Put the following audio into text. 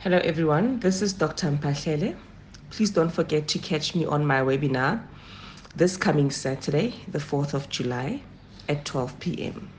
Hello everyone, this is Dr. Mphahlele. Please don't forget to catch me on my webinar this coming Saturday, the 4th of July at 12 p.m.